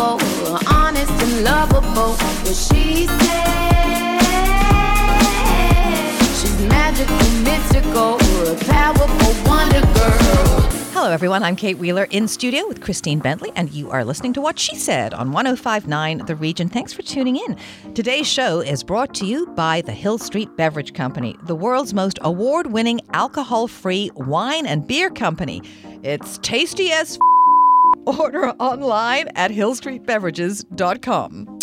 wonderful, honest and lovable. What she said, she's magical, mystical, powerful wonder girl. Hello, everyone. I'm Kate Wheeler in studio with Christine Bentley, and you are listening to What She Said on 1059 The Region. Thanks for tuning in. Today's show is brought to you by the Hill Street Beverage Company, the world's most award winning alcohol free wine and beer company. It's tasty as f- Order online at hillstreetbeverages.com.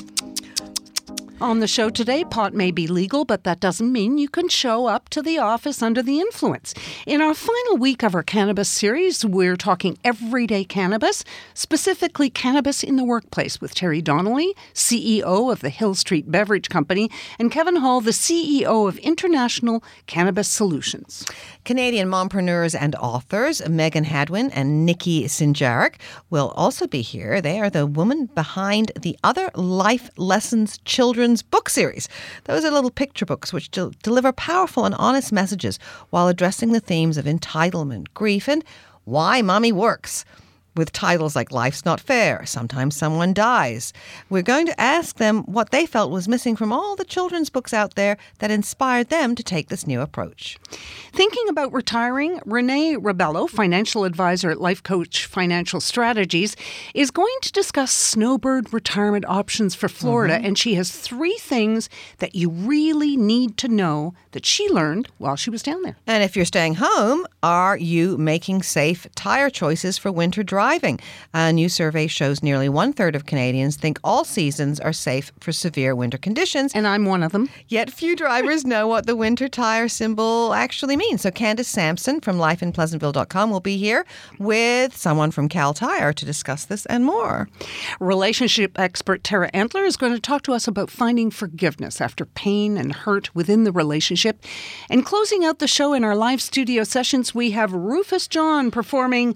On the show today, pot may be legal, but that doesn't mean you can show up to the office under the influence. In our final week of our cannabis series, we're talking everyday cannabis, specifically cannabis in the workplace, with Terry Donnelly, CEO of the Hill Street Beverage Company, and Kevin Hall, the CEO of International Cannabis Solutions. Canadian mompreneurs and authors Meaghan Hadwyn and Niki Snjaric will also be here. They are the woman behind the Other Life Lessons Children's book series. Those are little picture books which del- deliver powerful and honest messages while addressing the themes of entitlement, grief, and why mommy works with titles like Life's Not Fair, Sometimes Someone Dies. We're going to ask them what they felt was missing from all the children's books out there that inspired them to take this new approach. Thinking about retiring, Renee Rebelo, financial advisor at Life Coach Financial Strategies, is going to discuss snowbird retirement options for Florida. Mm-hmm. And she has three things that you really need to know that she learned while she was down there. And if you're staying home, are you making safe tire choices for winter driving? A new survey shows nearly one third of Canadians think all seasons are safe for severe winter conditions. And I'm one of them. Yet few drivers know what the winter tire symbol actually means. So Candace Sampson from lifeinpleasantville.com will be here with someone from Kal Tire to discuss this and more. Relationship expert Tara Antler is going to talk to us about finding forgiveness after pain and hurt within the relationship. And closing out the show in our live studio sessions, we have Rufus John performing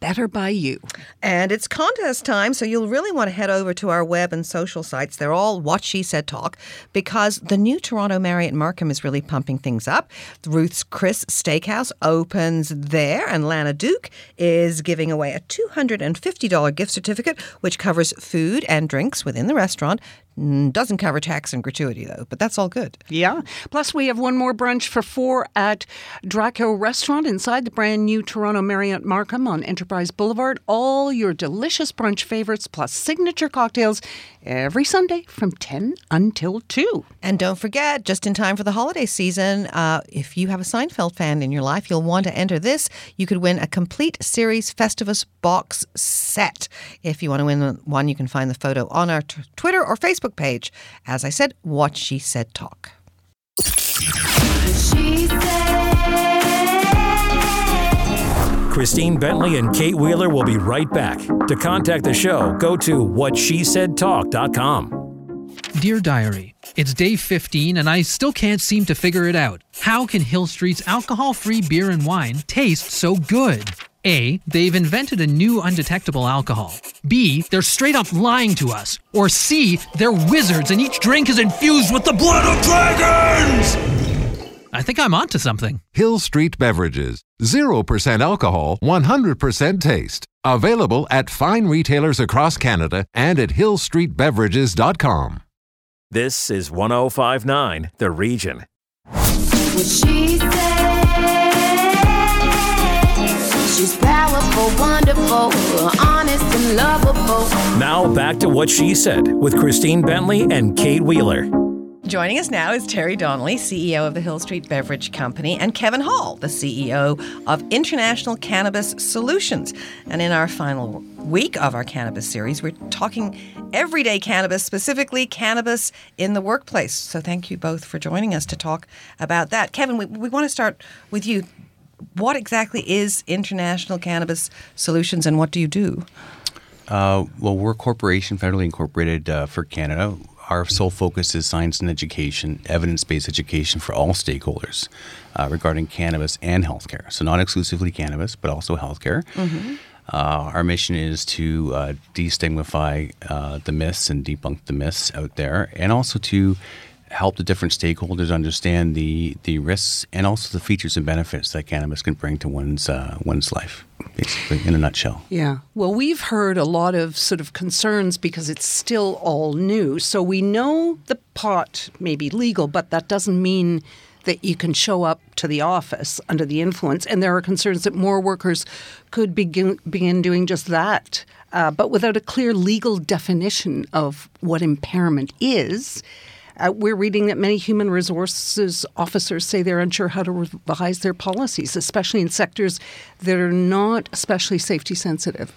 Better by You. And it's contest time, so you'll really want to head over to our web and social sites. They're all What She Said Talk because the new Toronto Marriott Markham is really pumping things up. Ruth's Chris Steakhouse opens there, and Lana Duke is giving away a $250 gift certificate, which covers food and drinks within the restaurant. Doesn't cover tax and gratuity, though, but that's all good. Yeah. Plus, we have one more brunch for four at Draco Restaurant inside the brand new Toronto Marriott Markham on Enterprise Boulevard. All your delicious brunch favorites plus signature cocktails every Sunday from 10 until 2. And don't forget, just in time for the holiday season, uh, if you have a Seinfeld fan in your life, you'll want to enter this. You could win a complete series Festivus box set. If you want to win one, you can find the photo on our t- Twitter or Facebook page. As I said, What She Said Talk. She said, Christine Bentley and Kate Wheeler will be right back. To contact the show, go to whatshesaidtalk.com. Dear Diary, it's day 15 and I still can't seem to figure it out. How can Hill Street's alcohol free beer and wine taste so good? A. They've invented a new undetectable alcohol. B. They're straight up lying to us. Or C. They're wizards and each drink is infused with the blood of dragons! I think I'm onto something. Hill Street Beverages. 0% alcohol, 100% taste. Available at fine retailers across Canada and at hillstreetbeverages.com. This is 1059 The Region. What she said. She's powerful, wonderful, honest and lovable. Now back to what she said with Christine Bentley and Kate Wheeler. Joining us now is Terry Donnelly, CEO of the Hill Street Beverage Company, and Kevin Hall, the CEO of International Cannabis Solutions. And in our final week of our cannabis series, we're talking everyday cannabis, specifically cannabis in the workplace. So thank you both for joining us to talk about that. Kevin, we, we want to start with you. What exactly is International Cannabis Solutions and what do you do? Uh, well, we're a corporation, federally incorporated uh, for Canada. Our sole focus is science and education, evidence based education for all stakeholders uh, regarding cannabis and healthcare. So, not exclusively cannabis, but also healthcare. Uh, our mission is to uh, destigmify uh, the myths and debunk the myths out there, and also to help the different stakeholders understand the, the risks and also the features and benefits that cannabis can bring to one's uh, one's life. basically, in a nutshell. Yeah. Well, we've heard a lot of sort of concerns because it's still all new. So we know the pot may be legal, but that doesn't mean that you can show up to the office under the influence. And there are concerns that more workers could begin, begin doing just that. Uh, but without a clear legal definition of what impairment is, uh, we're reading that many human resources officers say they're unsure how to revise their policies, especially in sectors that are not especially safety sensitive.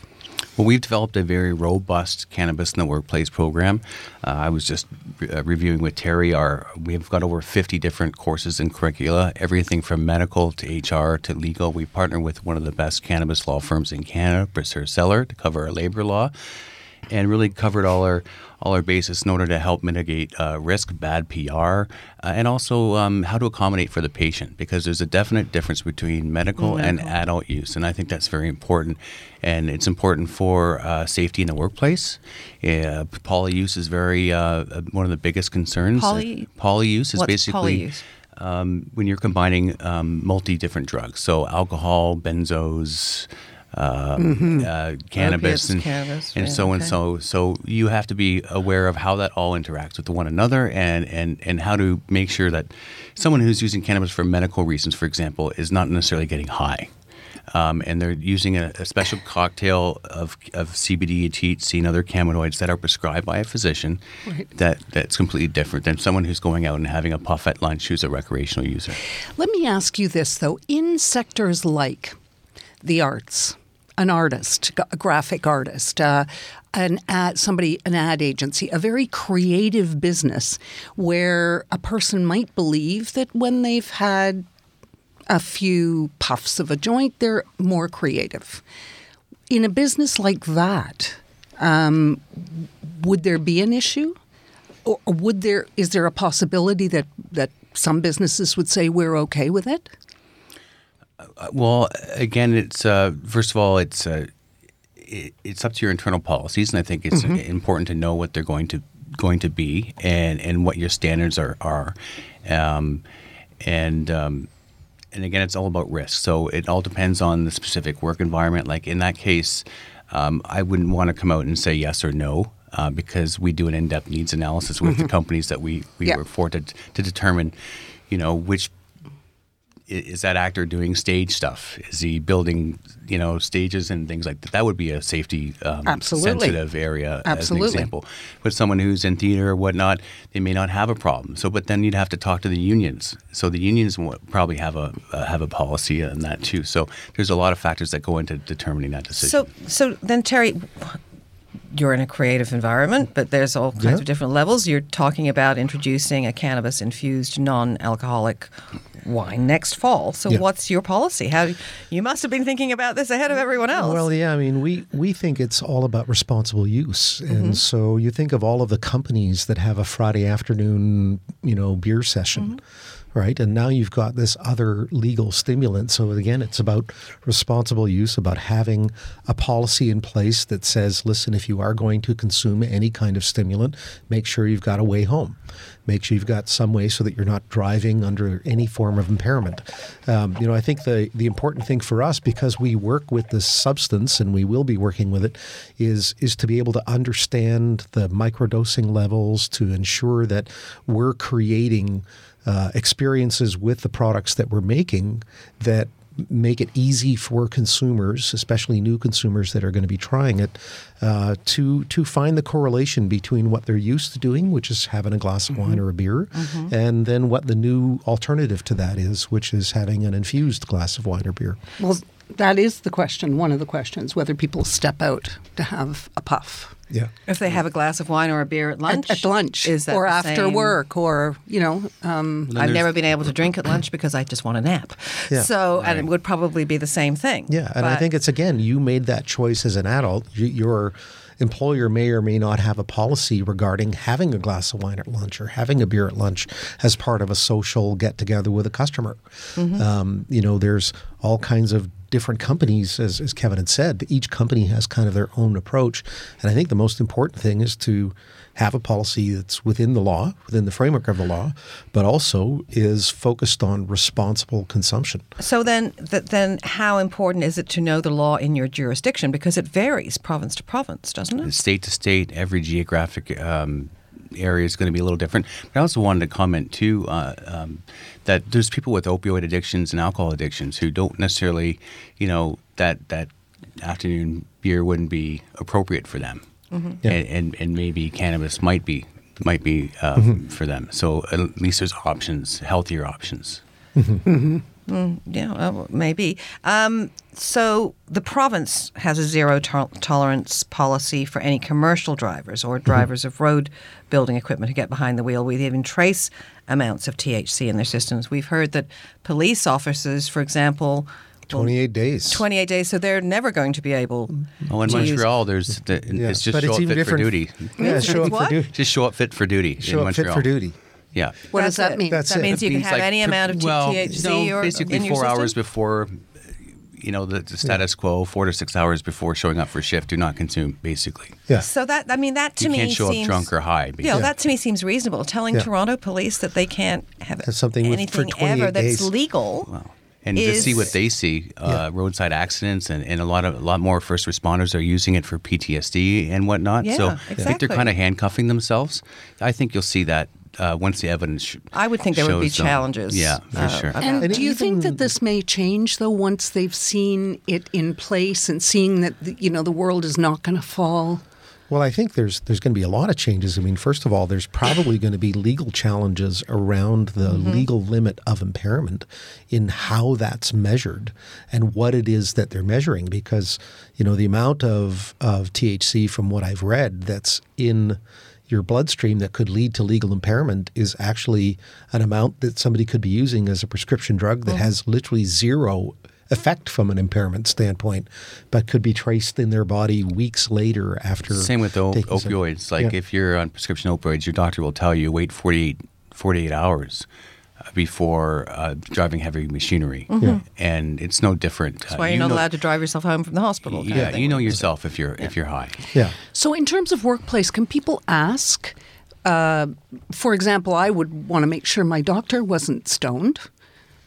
Well, we've developed a very robust cannabis in the workplace program. Uh, I was just re- uh, reviewing with Terry. Our we've got over 50 different courses and curricula, everything from medical to HR to legal. We partner with one of the best cannabis law firms in Canada, Brister Seller, to cover our labor law, and really covered all our all our bases in order to help mitigate uh, risk, bad PR, uh, and also um, how to accommodate for the patient because there's a definite difference between medical, and adult use, and I think that's very important. And it's important for uh, safety in the workplace. Uh, poly use is very uh, one of the biggest concerns. Poly- poly use is What's basically polyuse? um, when you're combining um, multi different drugs, so alcohol, benzos. Uh, uh, cannabis and, cannabis, and right, so and so so you have to be aware of how that all interacts with one another and, and, and how to make sure that someone who's using cannabis for medical reasons, for example, is not necessarily getting high. Um, and they're using a, a special cocktail of, of CBD, THC, and other cannabinoids that are prescribed by a physician that, that's completely different than someone who's going out and having a puff at lunch who's a recreational user. Let me ask you this, though. In sectors like the arts, an artist, a graphic artist, uh, an ad, somebody, an ad agency, a very creative business where a person might believe that when they've had a few puffs of a joint, they're more creative. In a business like that, um, would there be an issue? Or would there is there a possibility that that some businesses would say we're okay with it? Well, again, it's uh, first of all, it's uh, it, it's up to your internal policies, and I think it's important to know what they're going to going to be and and what your standards are are, um, and. Um, and again, it's all about risk. So it all depends on the specific work environment. Like in that case, um, I wouldn't want to come out and say yes or no uh, because we do an in-depth needs analysis with the companies that we, we Yeah. work for to, to determine, you know, which is that actor doing stage stuff? Is he building, you know, stages and things like that? That would be a safety um, Absolutely. sensitive area Absolutely. as an example. But someone who's in theater or whatnot, they may not have a problem. So, but then you'd have to talk to the unions. So the unions will probably have a uh, have a policy on that too. So there's a lot of factors that go into determining that decision. So, so then, Terry, you're in a creative environment, but there's all kinds Yeah. of different levels. You're talking about introducing a cannabis infused non alcoholic wine next fall. So, Yeah. what's your policy? How you must have been thinking about this ahead of everyone else. Well, yeah, I mean, we, we think it's all about responsible use. And mm-hmm. so you think of all of the companies that have a Friday afternoon, you know, beer session, mm-hmm. Right? And now you've got this other legal stimulant. So again, it's about responsible use, about having a policy in place that says, listen, if you are going to consume any kind of stimulant, make sure you've got a way home. Make sure you've got some way so that you're not driving under any form of impairment. Um, you know, I think the the important thing for us, because we work with this substance and we will be working with it, is is to be able to understand the microdosing levels to ensure that we're creating uh, experiences with the products that we're making that make it easy for consumers, especially new consumers that are going to be trying it, uh, to to find the correlation between what they're used to doing, which is having a glass of wine or a beer, and then what the new alternative to that is, which is having an infused glass of wine or beer. Well, that is the question. One of the questions: whether people step out to have a puff Yeah. if they have a glass of wine or a beer at lunch, at, at lunch, is that or after same? work, or you know, um, I've never been able to drink at lunch because I just want a nap. Yeah. So, and it would probably be the same thing. Yeah, and I think it's again, you made that choice as an adult. You, your employer may or may not have a policy regarding having a glass of wine at lunch or having a beer at lunch as part of a social get together with a customer. Um, you know, there's all kinds of different companies, as, as Kevin had said, each company has kind of their own approach. And I think the most important thing is to have a policy that's within the law, within the framework of the law, but also is focused on responsible consumption. So then, th- then, how important is it to know the law in your jurisdiction? Because it varies province to province, doesn't it? State to state, every geographic um, area is going to be a little different. But I also wanted to comment too uh, um, that there's people with opioid addictions and alcohol addictions who don't necessarily, you know, that that afternoon beer wouldn't be appropriate for them, Yeah. and, and and maybe cannabis might be might be um, for them. So at least there's options, healthier options. Yeah, uh, maybe. Um, so the province has a zero to- tolerance policy for any commercial drivers or drivers of road building equipment who get behind the wheel with even trace amounts of THC in their systems. We've heard that police officers, for example, 28 days. 28 days, so they're never going to be able. Oh, in to use- Montreal, there's the, Yeah, it's just but show it's up even fit for duty. Yeah, show up What? for duty. Just show up fit for duty in Show up fit Montreal. for duty. Yeah. What does that it. mean? That's that it. means you can have like any pre- amount of well, THC no, or basically in your four hours before you know the, the status quo four to six hours before showing up for shift do not consume basically Yeah. So that I mean that to you me can't show seems, up drunk or high Yeah, that to me seems reasonable. Telling Yeah. Toronto police that they can't have Have something with- for anything 28 ever that's days. legal. and to see what they see uh, roadside accidents and, and a lot of a lot more first responders are using it for PTSD and whatnot so Yeah, I think they're kind of handcuffing themselves I think you'll see that uh, once the evidence sh- I would think there would be them. challenges. yeah for uh, sure And, And do you think that this may change though once they've seen it in place and seeing that the, you know the world is not going to fall? Well, I think there's there's going to be a lot of changes. I mean, first of all, there's probably going to be legal challenges around the legal limit of impairment in how that's measured and what it is that they're measuring because, you know, the amount of of THC from what I've read that's in your bloodstream that could lead to legal impairment is actually an amount that somebody could be using as a prescription drug that oh. has literally zero effect from an impairment standpoint, but could be traced in their body weeks later after. Same with the taking some- opioids. Like Yeah. if you're on prescription opioids, your doctor will tell you wait 48, 48 hours before uh, driving heavy machinery, and it's no different. That's why you're not allowed to drive yourself home from the hospital. Yeah, you know yourself if you're if you're high. Yeah. So, in terms of workplace, can people ask? Uh, for example, I would want to make sure my doctor wasn't stoned,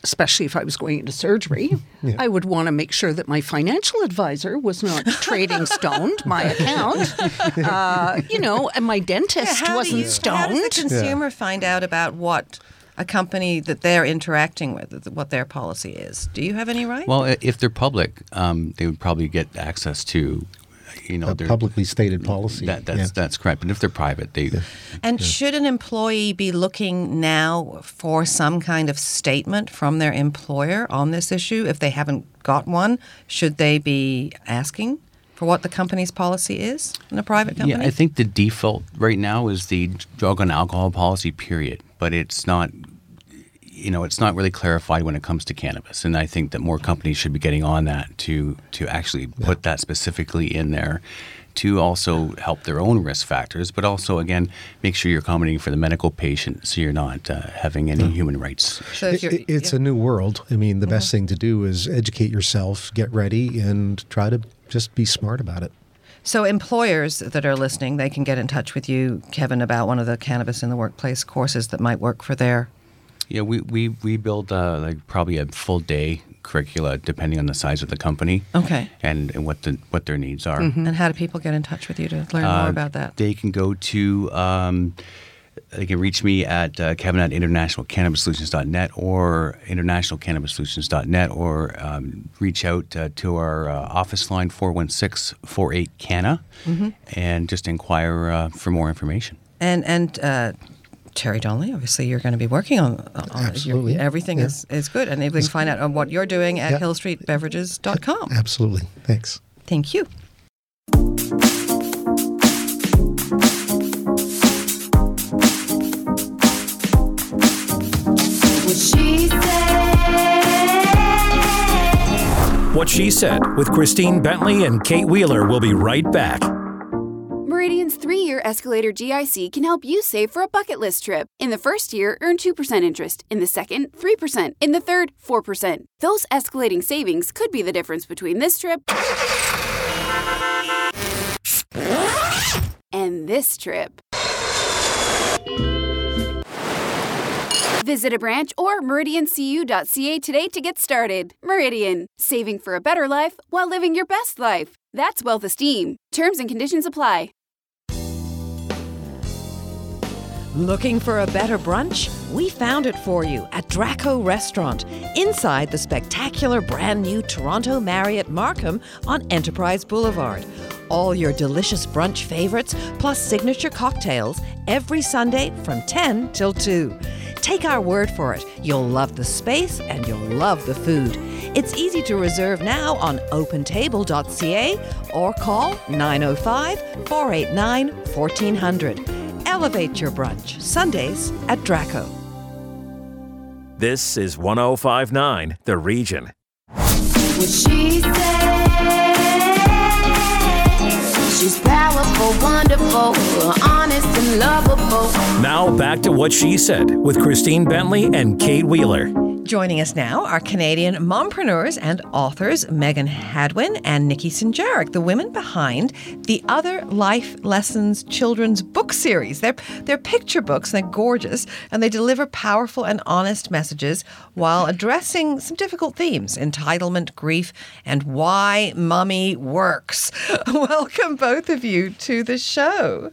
especially if I was going into surgery. I would want to make sure that my financial advisor was not trading stoned my account. Uh, you know, and my dentist how do wasn't you- How stoned. does the consumer find out about what a company that they're interacting with, what their policy is? Do you have any right? Well, if they're public, um, they would probably get access to, you know, A their publicly stated policy. That, that's yeah. that's correct. But if they're private, they And should an employee be looking now for some kind of statement from their employer on this issue? If they haven't got one, should they be asking for what the company's policy is in a private company? Yeah, I think the default right now is the drug and alcohol policy, period. But it's not, you know, it's not really clarified when it comes to cannabis. And I think that more companies should be getting on that to to actually put that specifically in there to also help their own risk factors, but also again make sure you're accommodating for the medical patient, so you're not uh, having any human rights. so It- it- it's yeah. a new world. I mean, the best thing to do is educate yourself, get ready, and try to just be smart about it. So employers that are listening, they can get in touch with you, Kevin, about one of the cannabis in the workplace courses that might work for their. Yeah, we we we build uh, like probably a full day curricula depending on the size of the company. Okay. And, and what the what their needs are. And how do people get in touch with you to learn more Uh, about that? They can go to, um, they can reach me at uh, kevin at internationalcannabissolutions.net or internationalcannabissolutions.net or um, reach out uh, to our uh, office line 416-48-CANNA Mm-hmm. and just inquire uh, for more information. And and uh, Terry Donnelly, obviously, you're going to be working on, on it. You're- Absolutely. everything Yeah. is, is good. And they can find out on what you're doing at Yeah. hillstreetbeverages.com. Absolutely. Thanks. Thank you. What she said. With Christine Bentley and Kate Wheeler will be right back. Meridian's three year Escalator GIC can help you save for a bucket list trip. In the first year, earn 2% interest. In the second, 3%. In the third, 4%. Those escalating savings could be the difference between this trip and this trip. Visit a branch or meridiancu.ca today to get started. Meridian, saving for a better life while living your best life. That's wealth esteem. Terms and conditions apply. Looking for a better brunch? We found it for you at Draco Restaurant, inside the spectacular brand new Toronto Marriott Markham on Enterprise Boulevard. All your delicious brunch favorites, plus signature cocktails, every Sunday from 10 till 2. Take our word for it, you'll love the space and you'll love the food. It's easy to reserve now on opentable.ca or call 905 489 1400. Elevate your brunch, Sundays at Draco. This is 1059 The Region. She's powerful, wonderful, honest and lovable. Now back to what she said with Christine Bentley and Kate Wheeler. Joining us now are Canadian mompreneurs and authors Meaghan Hadwyn and Niki Snjaric, the women behind the Other Life Lessons children's book series. They're, they're picture books, they're gorgeous, and they deliver powerful and honest messages while addressing some difficult themes entitlement, grief, and why mummy works. Welcome, both of you, to the show.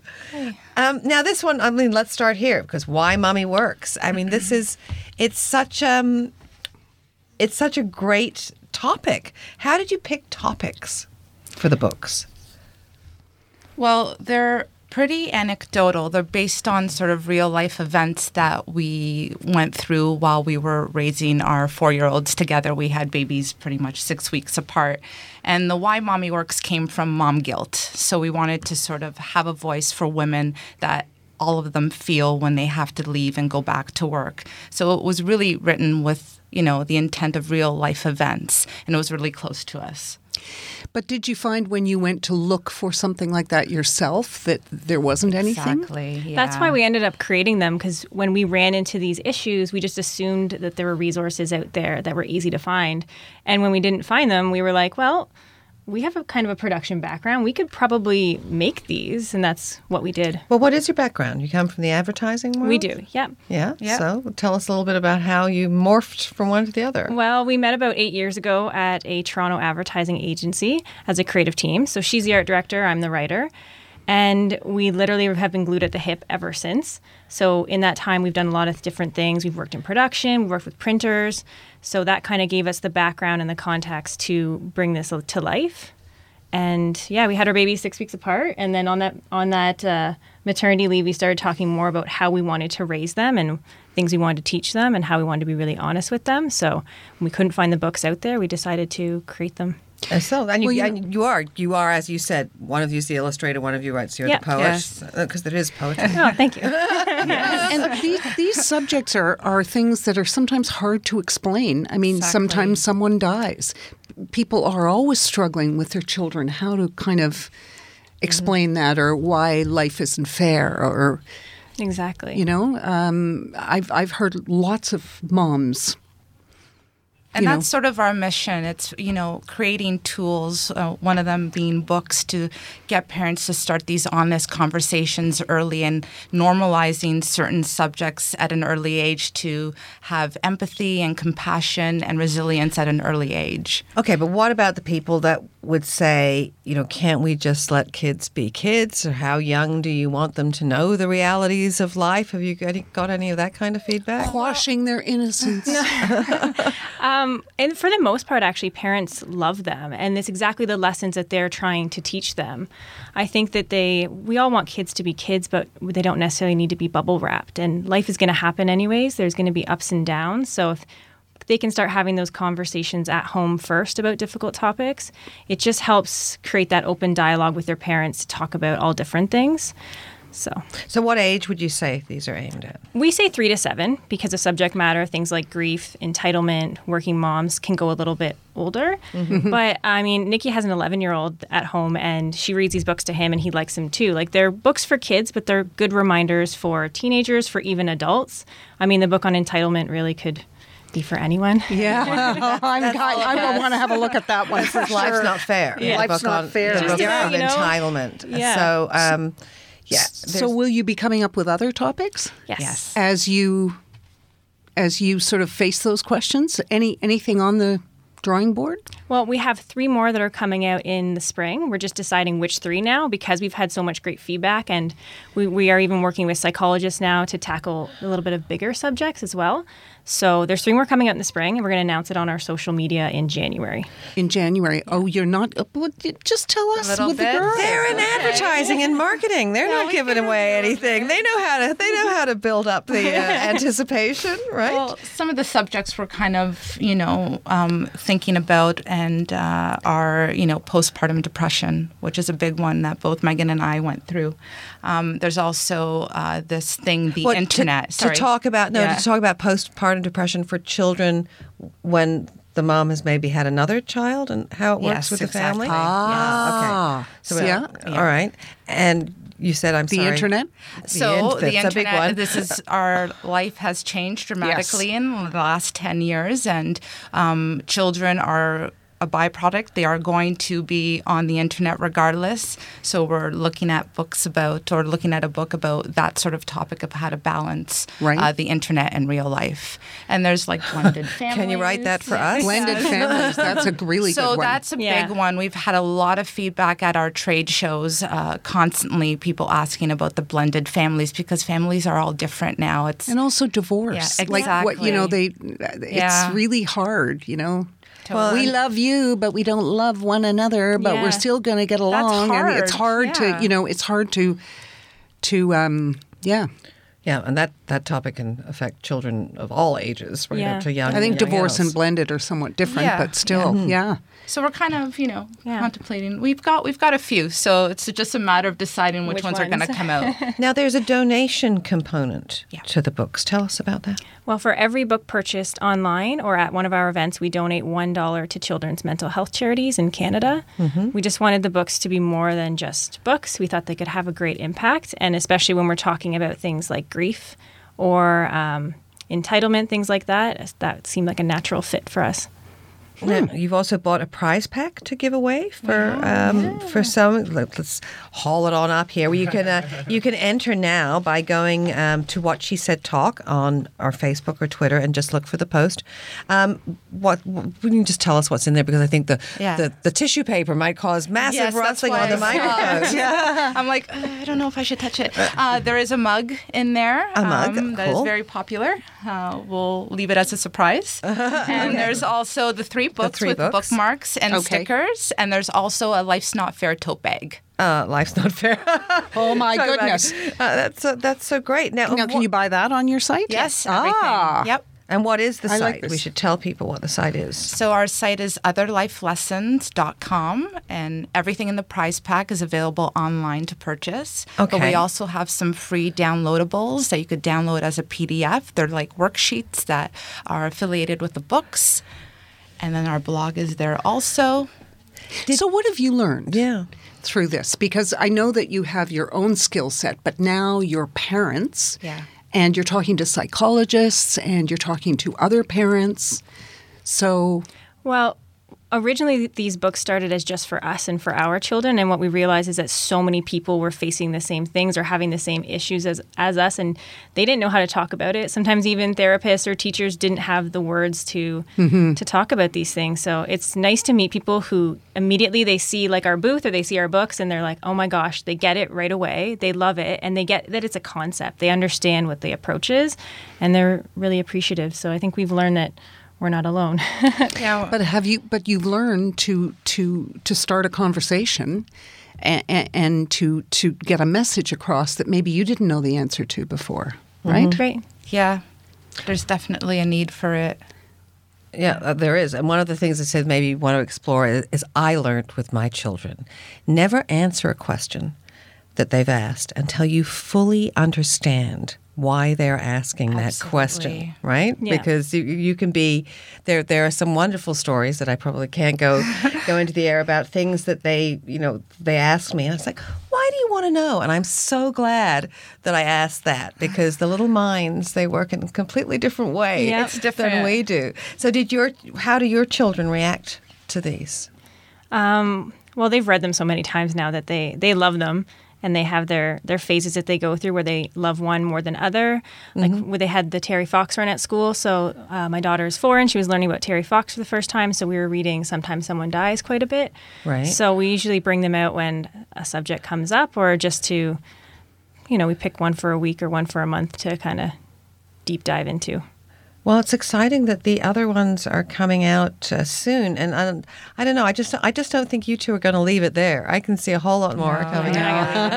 Um, now, this one, I mean, let's start here because why mommy works. I mean, this is, it's such um, it's such a great topic. How did you pick topics for the books? Well, they're pretty anecdotal. They're based on sort of real life events that we went through while we were raising our four year olds together. We had babies pretty much six weeks apart. And the Why Mommy Works came from mom guilt. So we wanted to sort of have a voice for women that all of them feel when they have to leave and go back to work. So it was really written with, you know, the intent of real life events and it was really close to us. But did you find when you went to look for something like that yourself that there wasn't anything? Exactly. That's why we ended up creating them because when we ran into these issues, we just assumed that there were resources out there that were easy to find. And when we didn't find them, we were like, well, we have a kind of a production background. We could probably make these, and that's what we did. Well, what is your background? You come from the advertising world? We do, yep. Yeah. Yep. So tell us a little bit about how you morphed from one to the other. Well, we met about eight years ago at a Toronto advertising agency as a creative team. So she's the art director, I'm the writer. And we literally have been glued at the hip ever since. So, in that time, we've done a lot of different things. We've worked in production, we've worked with printers. So, that kind of gave us the background and the context to bring this to life. And yeah, we had our babies six weeks apart. And then on that, on that uh, maternity leave, we started talking more about how we wanted to raise them and things we wanted to teach them and how we wanted to be really honest with them. So, we couldn't find the books out there, we decided to create them. And Uh, so, and you, Well, you- and you are, you are, as you said, one of you is the illustrator, one of you writes, you're Yep. the poet, Yes. because there is poetry. Oh, thank you. and these, these subjects are, are things that are sometimes hard to explain. I mean, Exactly. sometimes someone dies. People are always struggling with their children how to kind of explain that or why life isn't fair or exactly. you know um, I've, I've heard lots of moms And know. that's sort of our mission. It's, you know, creating tools, uh, one of them being books to get parents to start these honest conversations early and normalizing certain subjects at an early age to have empathy and compassion and resilience at an early age. Okay, but what about the people that would say, you know, can't we just let kids be kids? Or how young do you want them to know the realities of life? Have you got any, got any of that kind of feedback? quashing their innocence. Um, and for the most part, actually, parents love them, and it's exactly the lessons that they're trying to teach them. I think that they, we all want kids to be kids, but they don't necessarily need to be bubble wrapped. And life is going to happen anyways. There's going to be ups and downs. So if they can start having those conversations at home first about difficult topics, it just helps create that open dialogue with their parents to talk about all different things. So So, what age would you say these are aimed at? we say three to seven because of subject matter, things like grief, entitlement, working moms can go a little bit older. Mm-hmm. But I mean, Niki has an 11 year old at home and she reads these books to him and he likes them too. Like they're books for kids, but they're good reminders for teenagers, for even adults. I mean, the book on entitlement really could be for anyone. Yeah, I'm, I, I will want to have a look at that one for Life's not fair. Yeah. Life's book not on- fair. The book Yeah, of you know? entitlement. Yeah. So, um, yeah. So will you be coming up with other topics Yes. Yes. as you as you sort of face those questions? Any anything on the drawing board? Well, we have three more that are coming out in the spring. We're just deciding which three now because we've had so much great feedback. And we, we are even working with psychologists now to tackle a little bit of bigger subjects as well. So there's three more coming out in the spring, and we're going to announce it on our social media in January. in January. Oh, you're not. uh, Just tell us little with the girls. They're in advertising and marketing. They're not giving away anything. They know how to. They know how to build up the uh, anticipation, right? Well, some of the subjects we're kind of, you know, um, thinking about and uh, are, you know, postpartum depression, which is a big one that both Meaghan and I went through. Um, there's also uh, this thing, the What, to- internet. To, Sorry. talk about no, Yeah. to talk about postpartum depression for children when the mom has maybe had another child and how it works Yes, with the family. exactly. Ah, Okay. So yeah. uh, all right. And you said I'm The sorry. internet. So The the, in- that's internet, this is our life has changed dramatically in the last ten years, and um, children are a byproduct. They are going to be on the internet regardless. So we're looking at books about, or looking at a book about that sort of topic of how to balance Right. uh, the internet and real life. And there's like blended families. Can you write that for us? Blended families. That's a really so good one. that's a Yeah. big one. We've had a lot of feedback at our trade shows, uh, constantly people asking about the blended families because families are all different now. It's and also divorce. Yeah, Like what you know, they. It's Yeah. really hard. You know. Well, we love you, but we don't love one another. But Yeah. we're still going to get along, and it's hard, hard yeah. to, you know, it's hard to, to, um, yeah. Yeah, and that, that topic can affect children of all ages, right Yeah. up to young. I think young divorce and blended are somewhat different, Yeah. but still, hmm. yeah. so we're kind of you know Yeah. contemplating. We've got we've got a few, so it's just a matter of deciding which, Which ones, are going to come out. Now there's a donation component Yeah. to the books. Tell us about that. Well, for every book purchased online or at one of our events, we donate $1 to children's mental health charities in Canada. Mm-hmm. We just wanted the books to be more than just books. We thought they could have a great impact, and especially when we're talking about things like grief or um, entitlement, things like that, that seemed like a natural fit for us. Now, you've also bought a prize pack to give away for um, for some. Let, us haul it on up here. Well, you can uh, you can enter now by going um, to what she said talk on our Facebook or Twitter and just look for the post. Um, what can you just tell us what's in there because I think the Yeah. the, the tissue paper might cause massive Yes, rustling on the microphone. it. I'm like, "Uh, I don't know if I should touch it. Uh, there is a mug in there. A mug, um, that is cool. very popular. Uh, we'll leave it as a surprise. and there's also the three books three with books. bookmarks and Okay. stickers. And there's also a Life's Not Fair tote bag. Uh, life's not fair. Oh my Talk about- goodness! Uh, that's so, that's so great. Now, Now, can what- you buy that on your site? Yes, everything. Ah, Yep. And what is the I site? like we should tell people what the site is. So our site is otherlifelessons.com and everything in the prize pack is available online to purchase. Okay. But we also have some free downloadables that you could download as a PDF. They're like worksheets that are affiliated with the books. And then our blog is there also. so, what have you learned? Yeah. Through this, because I know that you have your own skill set, but now you're parents, Yeah. and you're talking to psychologists, and you're talking to other parents. So, Well, originally these books started as just for us and for our children and what we realized is that so many people were facing the same things or having the same issues as, as us and they didn't know how to talk about it. Sometimes even therapists or teachers didn't have the words to mm-hmm. to talk about these things. So it's nice to meet people who immediately they see like our booth or they see our books and they're like oh my gosh they get it right away they love it and they get that it's a concept. They understand what the approach is and they're really appreciative. So i think we've learned that we're not alone Yeah. but have you? But you've learned to to to start a conversation, and, and to to get a message across that maybe you didn't know the answer to before, right? Great. Yeah. There's definitely a need for it. Yeah, uh, there is. And one of the things I said maybe you want to explore is, is I learned with my children never answer a question that they've asked until you fully understand why they're asking that question, right? Yeah. Because you, you can be there. There are some wonderful stories that I probably can't go go into the air about things that they, you know, they ask me, and I was like, "Why do you want to know?" And I'm so glad that I asked that because the little minds they work in a completely different way Yeah. It's different than we do. So, did your how do your children react to these? Um, well, they've read them so many times now that they they love them, and they have their their phases that they go through where they love one more than other. Like where they had the Terry Fox run at school. So uh, my daughter is four, and she was learning about Terry Fox for the first time. So we were reading "Sometimes Someone Dies" quite a bit. Right. So we usually bring them out when a subject comes up, or just to, you know, we pick one for a week or one for a month to kind of deep dive into. Well, it's exciting that the other ones are coming out uh, soon, and I don't, I don't know. I just, I just don't think you two are going to leave it there. I can see a whole lot more coming out.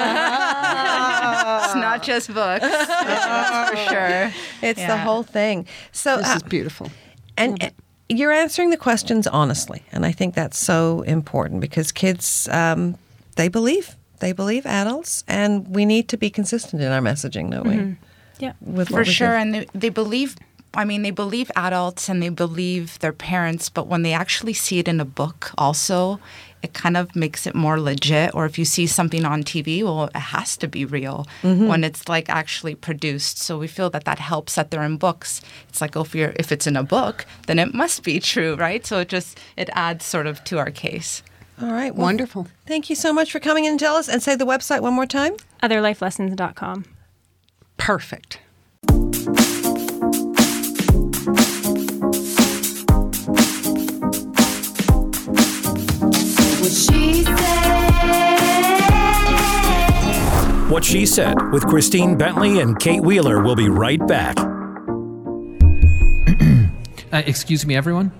it's not just books, that's for sure. It's the whole thing. So, This uh, is beautiful. and uh, you're answering the questions honestly, and I think that's so important because kids, um, they believe, they believe adults, and we need to be consistent in our messaging, don't we? Yeah. With what for sure give. and they, they believe i mean they believe adults and they believe their parents but when they actually see it in a book also it kind of makes it more legit or if you see something on tv well it has to be real mm-hmm. when it's like actually produced so we feel that that helps that they're in books it's like oh, if you're if it's in a book then it must be true right so it just it adds sort of to our case All right, well, Wonderful. Thank you so much for coming in and tell us, and say the website one more time. Otherlifelessons.com. Perfect. What she said. What She Said with Christine Bentley and Kate Wheeler will be right back. Uh, excuse me, everyone.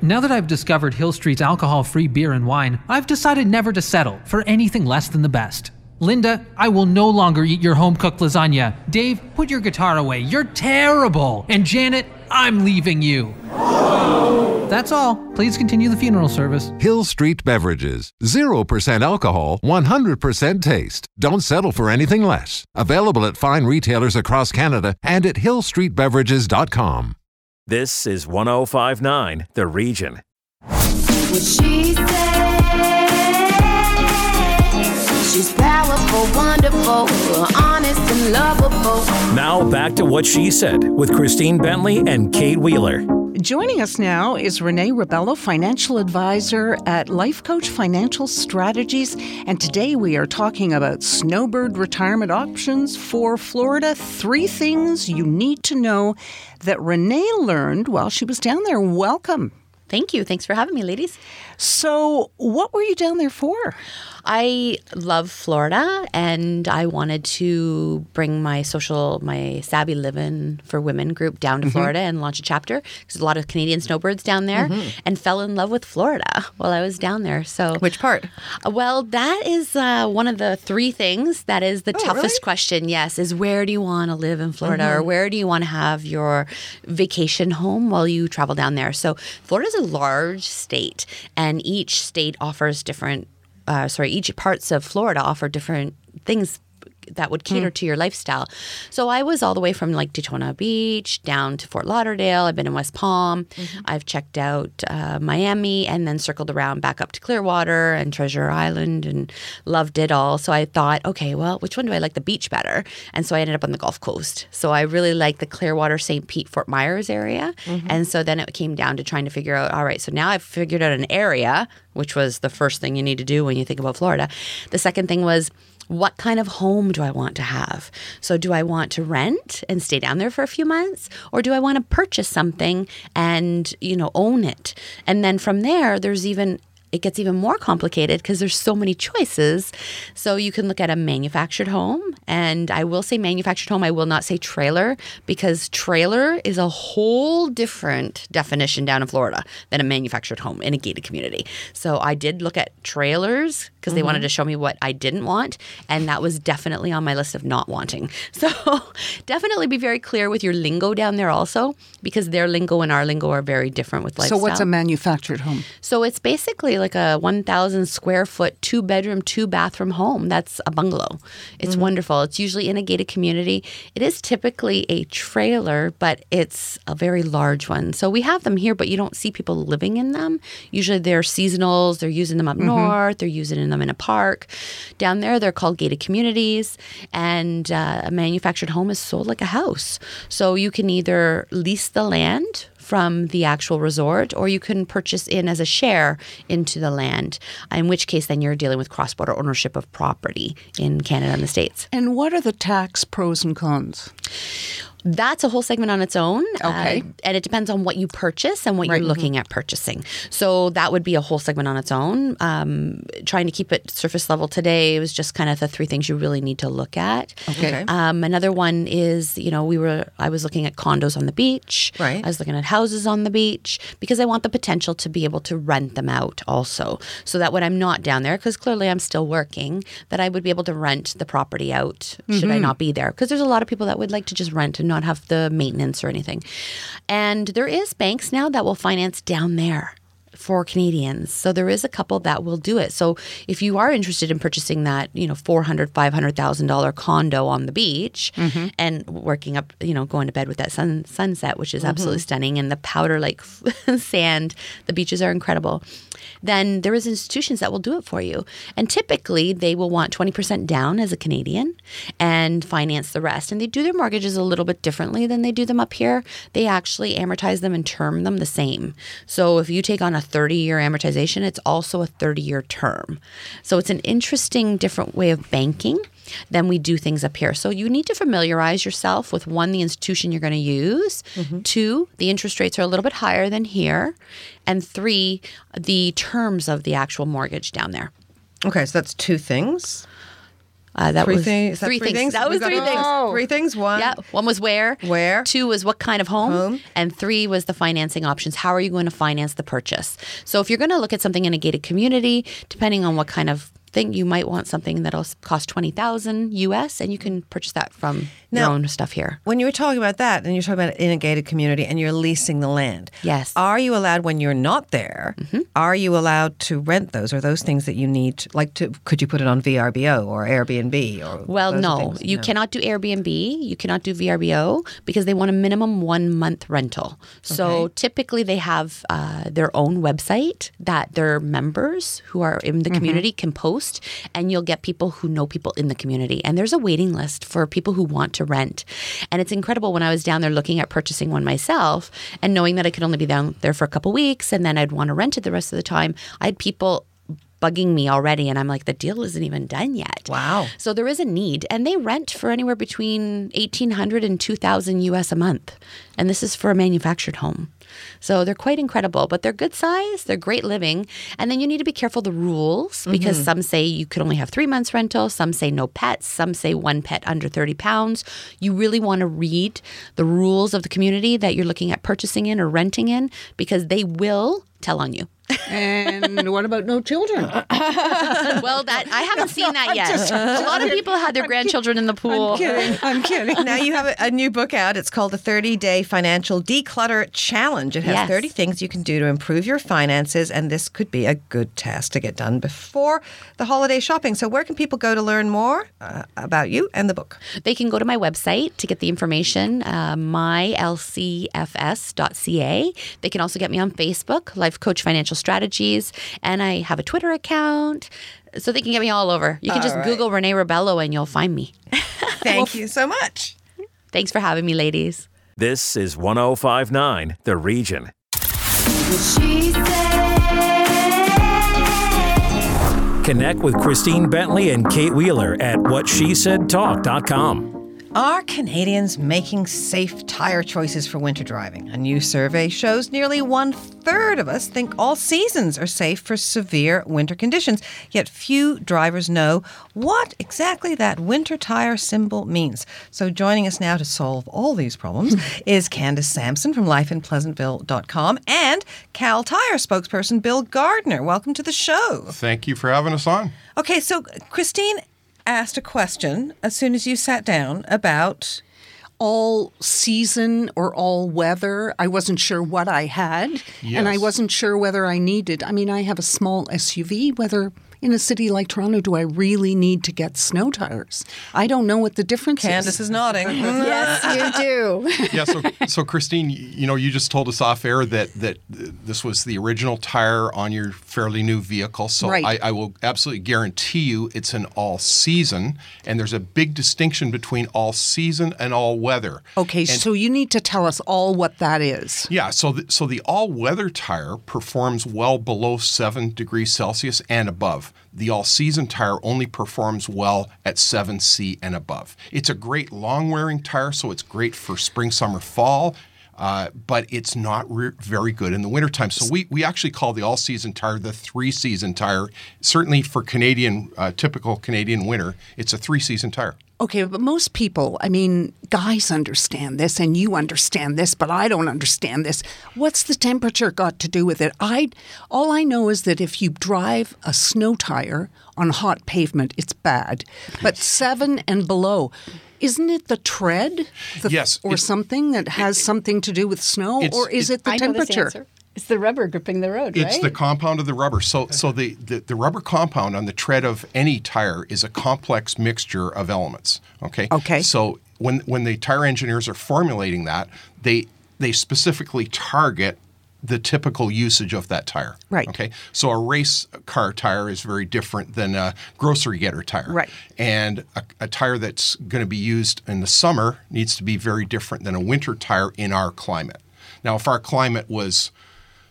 Now that I've discovered Hill Street's alcohol free beer and wine, I've decided never to settle for anything less than the best. Linda, I will no longer eat your home cooked lasagna. Dave, put your guitar away. You're terrible. And Janet, I'm leaving you. That's all. Please continue the funeral service. Hill Street Beverages. 0% alcohol, 100% taste. Don't settle for anything less. Available at fine retailers across Canada and at hillstreetbeverages.com. This is 1059 The Region. What she said. She's powerful, wonderful, honest and lovable. Now back to What She Said with Christine Bentley and Kate Wheeler. Joining us now is Renee Rebelo, financial advisor at Life Coach Financial Strategies. And today we are talking about snowbird retirement options for Florida. Three things you need to know that Renee learned while she was down there. Welcome. Thank you. Thanks for having me, ladies. So, what were you down there for? I love Florida and I wanted to bring my social, my Savvy Living for Women group down Mm-hmm. to Florida and launch a chapter because a lot of Canadian snowbirds down there and fell in love with Florida while I was down there. So, Which part? Well, that is uh, one of the three things that is the toughest Oh, really? question. Yes, is where do you want to live in Florida or where do you want to have your vacation home while you travel down there? So, Florida is a large state, and each state offers different. Uh, sorry, each parts of Florida offer different things that would cater hmm. to your lifestyle. So I was all the way from like Daytona Beach down to Fort Lauderdale. I've been in West Palm. Mm-hmm. I've checked out uh, Miami and then circled around back up to Clearwater and Treasure Island and loved it all. So I thought, okay, well, which one do I like the beach better? And so I ended up on the Gulf Coast. So I really like the Clearwater, St. Pete, Fort Myers area. Mm-hmm. And so then it came down to trying to figure out, all right, so now I've figured out an area, which was the first thing you need to do when you think about Florida. The second thing was, what kind of home do I want to have? So, do I want to rent and stay down there for a few months, or do I want to purchase something and you know own it? And then from there, there's even it gets even more complicated because there's so many choices. So you can look at a manufactured home, and I will say manufactured home. I will not say trailer because trailer is a whole different definition down in Florida than a manufactured home in a gated community. So I did look at trailers because they mm-hmm. wanted to show me what I didn't want, and that was definitely on my list of not wanting. So definitely be very clear with your lingo down there also because their lingo and our lingo are very different with lifestyle. So, what's a manufactured home? So it's basically like a 1,000 square foot, two bedroom, two bathroom home. That's a bungalow. It's wonderful. It's usually in a gated community. It is typically a trailer, but it's a very large one. So we have them here, but you don't see people living in them. Usually they're seasonals. They're using them up north. They're using them in a park. Down there, they're called gated communities. And uh, a manufactured home is sold like a house. So you can either lease the land from the actual resort, or you can purchase in as a share into the land, in which case then you're dealing with cross border ownership of property in Canada and the States. And what are the tax pros and cons? That's a whole segment on its own. Okay. uh, and it depends on what you purchase and what Right. you're looking at purchasing. So that would be a whole segment on its own. Um, trying to keep it surface level today was just kind of the three things you really need to look at. Okay. Um, another one is, you know, we were, I was looking at condos on the beach. Right. I was looking at houses on the beach because I want the potential to be able to rent them out also. So that when I'm not down there, because clearly I'm still working, that I would be able to rent the property out should I not be there. Because there's a lot of people that would like to just rent and not have the maintenance or anything. And there is banks now that will finance down there for Canadians. So there is a couple that will do it. So if you are interested in purchasing that, you know, four hundred, five hundred thousand dollar condo on the beach mm-hmm. and working up, you know, going to bed with that sun sunset, which is mm-hmm. absolutely stunning, and the powder like sand, the beaches are incredible. Then there is institutions that will do it for you. And typically they will want 20% down as a Canadian and finance the rest. And they do their mortgages a little bit differently than they do them up here. They actually amortize them and term them the same. So if you take on a 30 year amortization, it's also a 30 year term. So it's an interesting, different way of banking than we do things up here. So you need to familiarize yourself with one, the institution you're going to use, mm-hmm. two, the interest rates are a little bit higher than here, and three, the terms of the actual mortgage down there. Okay, so that's two things. Uh, that three was things. is that three, things. That was three those. things. Three things. One. Yeah, one was where. Where? Two was what kind of home. Home. And three was the financing options. How are you going to finance the purchase? So if you're going to look at something in a gated community, depending on what kind of thing, you might want something that'll cost twenty thousand US, and you can purchase that from Now- your own stuff here. When you were talking about that, and you're talking about in a gated community, and you're leasing the land. Yes. Are you allowed when you're not there? Are you allowed to rent those? Or those things that you need? Like, to could you put it on VRBO or Airbnb or? Well, no, you cannot do Airbnb. You cannot do VRBO because they want a minimum one month rental. So typically, they have uh, their own website that their members who are in the community can post, and you'll get people who know people in the community. And there's a waiting list for people who want to rent. And it's incredible when I was down there looking at purchasing one myself and knowing that I could only be down there for a couple weeks and then I'd want to rent it the rest of the time. I had people bugging me already and I'm like the deal isn't even done yet. Wow. So there is a need and they rent for anywhere between 1800 and 2000 US a month. And this is for a manufactured home. So they're quite incredible, but they're good size, they're great living. And then you need to be careful the rules because mm-hmm. some say you could only have 3 months rental, some say no pets, some say one pet under 30 pounds. You really want to read the rules of the community that you're looking at purchasing in or renting in because they will tell on you. And what about no children? well, that I haven't seen that yet. a lot of people had their grandchildren in the pool. I'm kidding. I'm kidding. now you have a, a new book out. It's called the 30 Day Financial Declutter Challenge. It has Yes. 30 things you can do to improve your finances, and this could be a good task to get done before the holiday shopping. So, where can people go to learn more uh, about you and the book? They can go to my website to get the information, uh, mylcfs.ca. They can also get me on Facebook, Life Coach Financial Strategies, and I have a Twitter account. So they can get me all over. You can just All right. Google Renee Rebelo and you'll find me. Thank you so much. Thanks for having me, ladies. This is 1059 The Region. She. Connect with Christine Bentley and Kate Wheeler at whatshesaidtalk.com. Are Canadians making safe tire choices for winter driving? A new survey shows nearly one third of us think all seasons are safe for severe winter conditions, yet few drivers know what exactly that winter tire symbol means. So, joining us now to solve all these problems is Candace Sampson from lifeinpleasantville.com and Kal Tire spokesperson Bill Gardiner. Welcome to the show. Thank you for having us on. Okay, so Christine asked a question as soon as you sat down about all season or all weather. I wasn't sure what I had, and I wasn't sure whether I needed. I mean, I have a small SUV. Whether in a city like Toronto, do I really need to get snow tires? I don't know what the difference Candace is. Candace is nodding. yes, you do. yeah, so so Christine, you know, you just told us off air that that this was the original tire on your fairly new vehicle. So Right. I, I will absolutely guarantee you it's an all season, and there's a big distinction between all season and all weather. Okay, so you need to tell us all what that is. Yeah, so the, so the all-weather tire performs well below seven degrees Celsius and above. The all-season tire only performs well at seven C and above. It's a great long-wearing tire, so it's great for spring, summer, fall. Uh, but it's not re- very good in the wintertime. So we, we actually call the all-season tire the three-season tire. Certainly for Canadian, uh, typical Canadian winter, it's a three-season tire. Okay, but most people, I mean, guys understand this and you understand this, but I don't understand this. What's the temperature got to do with it? I all I know is that if you drive a snow tire on hot pavement, it's bad. But 7 and below, isn't it the tread? The- Yes, Or it- something that has something to do with snow or is it- it the I know this temperature? Answer. It's the rubber gripping the road, right? It's right? the compound of the rubber. So, so the, the, the rubber compound on the tread of any tire is a complex mixture of elements. Okay. Okay. So when when the tire engineers are formulating that, they they specifically target the typical usage of that tire. Right. Okay. So a race car tire is very different than a grocery getter tire. Right. And a, a tire that's going to be used in the summer needs to be very different than a winter tire in our climate. Now, if our climate was